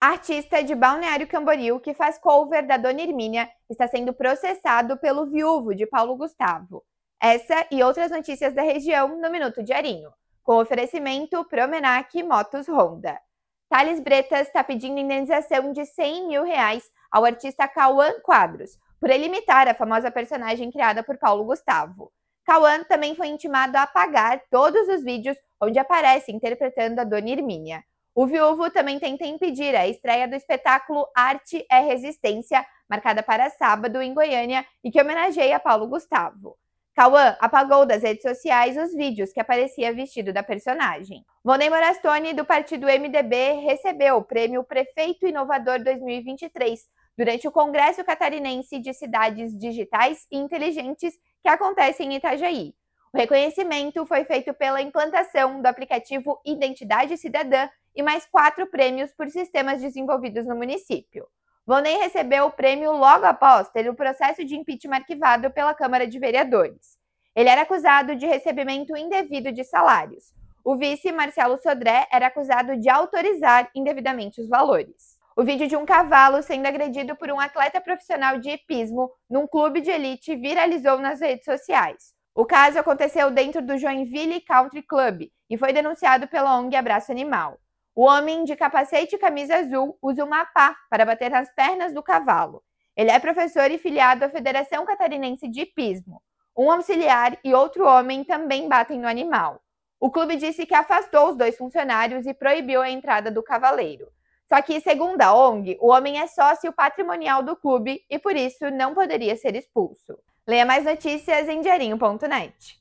Artista de Balneário Camboriú que faz cover da Dona Hermínia está sendo processado pelo viúvo de Paulo Gustavo. Essa e outras notícias da região no Minuto Diarinho, com oferecimento Promenac Motos Honda. Thales Bretas está pedindo indenização de 100 mil reais ao artista Cauã Quadros, por ele imitar a famosa personagem criada por Paulo Gustavo. Cauã também foi intimado a apagar todos os vídeos onde aparece interpretando a Dona Hermínia. O viúvo também tenta impedir a estreia do espetáculo Arte é Resistência, marcada para sábado em Goiânia e que homenageia Paulo Gustavo. Cauã apagou das redes sociais os vídeos que aparecia vestido da personagem. Vonei Morastone, do partido MDB, recebeu o prêmio Prefeito Inovador 2023 durante o Congresso Catarinense de Cidades Digitais e Inteligentes que acontece em Itajaí. O reconhecimento foi feito pela implantação do aplicativo Identidade Cidadã e mais quatro prêmios por sistemas desenvolvidos no município. Vonei recebeu o prêmio logo após ter o processo de impeachment arquivado pela Câmara de Vereadores. Ele era acusado de recebimento indevido de salários. O vice, Marcelo Sodré, era acusado de autorizar indevidamente os valores. O vídeo de um cavalo sendo agredido por um atleta profissional de hipismo num clube de elite viralizou nas redes sociais. O caso aconteceu dentro do Joinville Country Club e foi denunciado pela ONG Abraço Animal. O homem de capacete e camisa azul usa uma pá para bater nas pernas do cavalo. Ele é professor e filiado à Federação Catarinense de Hipismo. Um auxiliar e outro homem também batem no animal. O clube disse que afastou os dois funcionários e proibiu a entrada do cavaleiro. Só que, segundo a ONG, o homem é sócio patrimonial do clube e por isso não poderia ser expulso. Leia mais notícias em diarinho.net.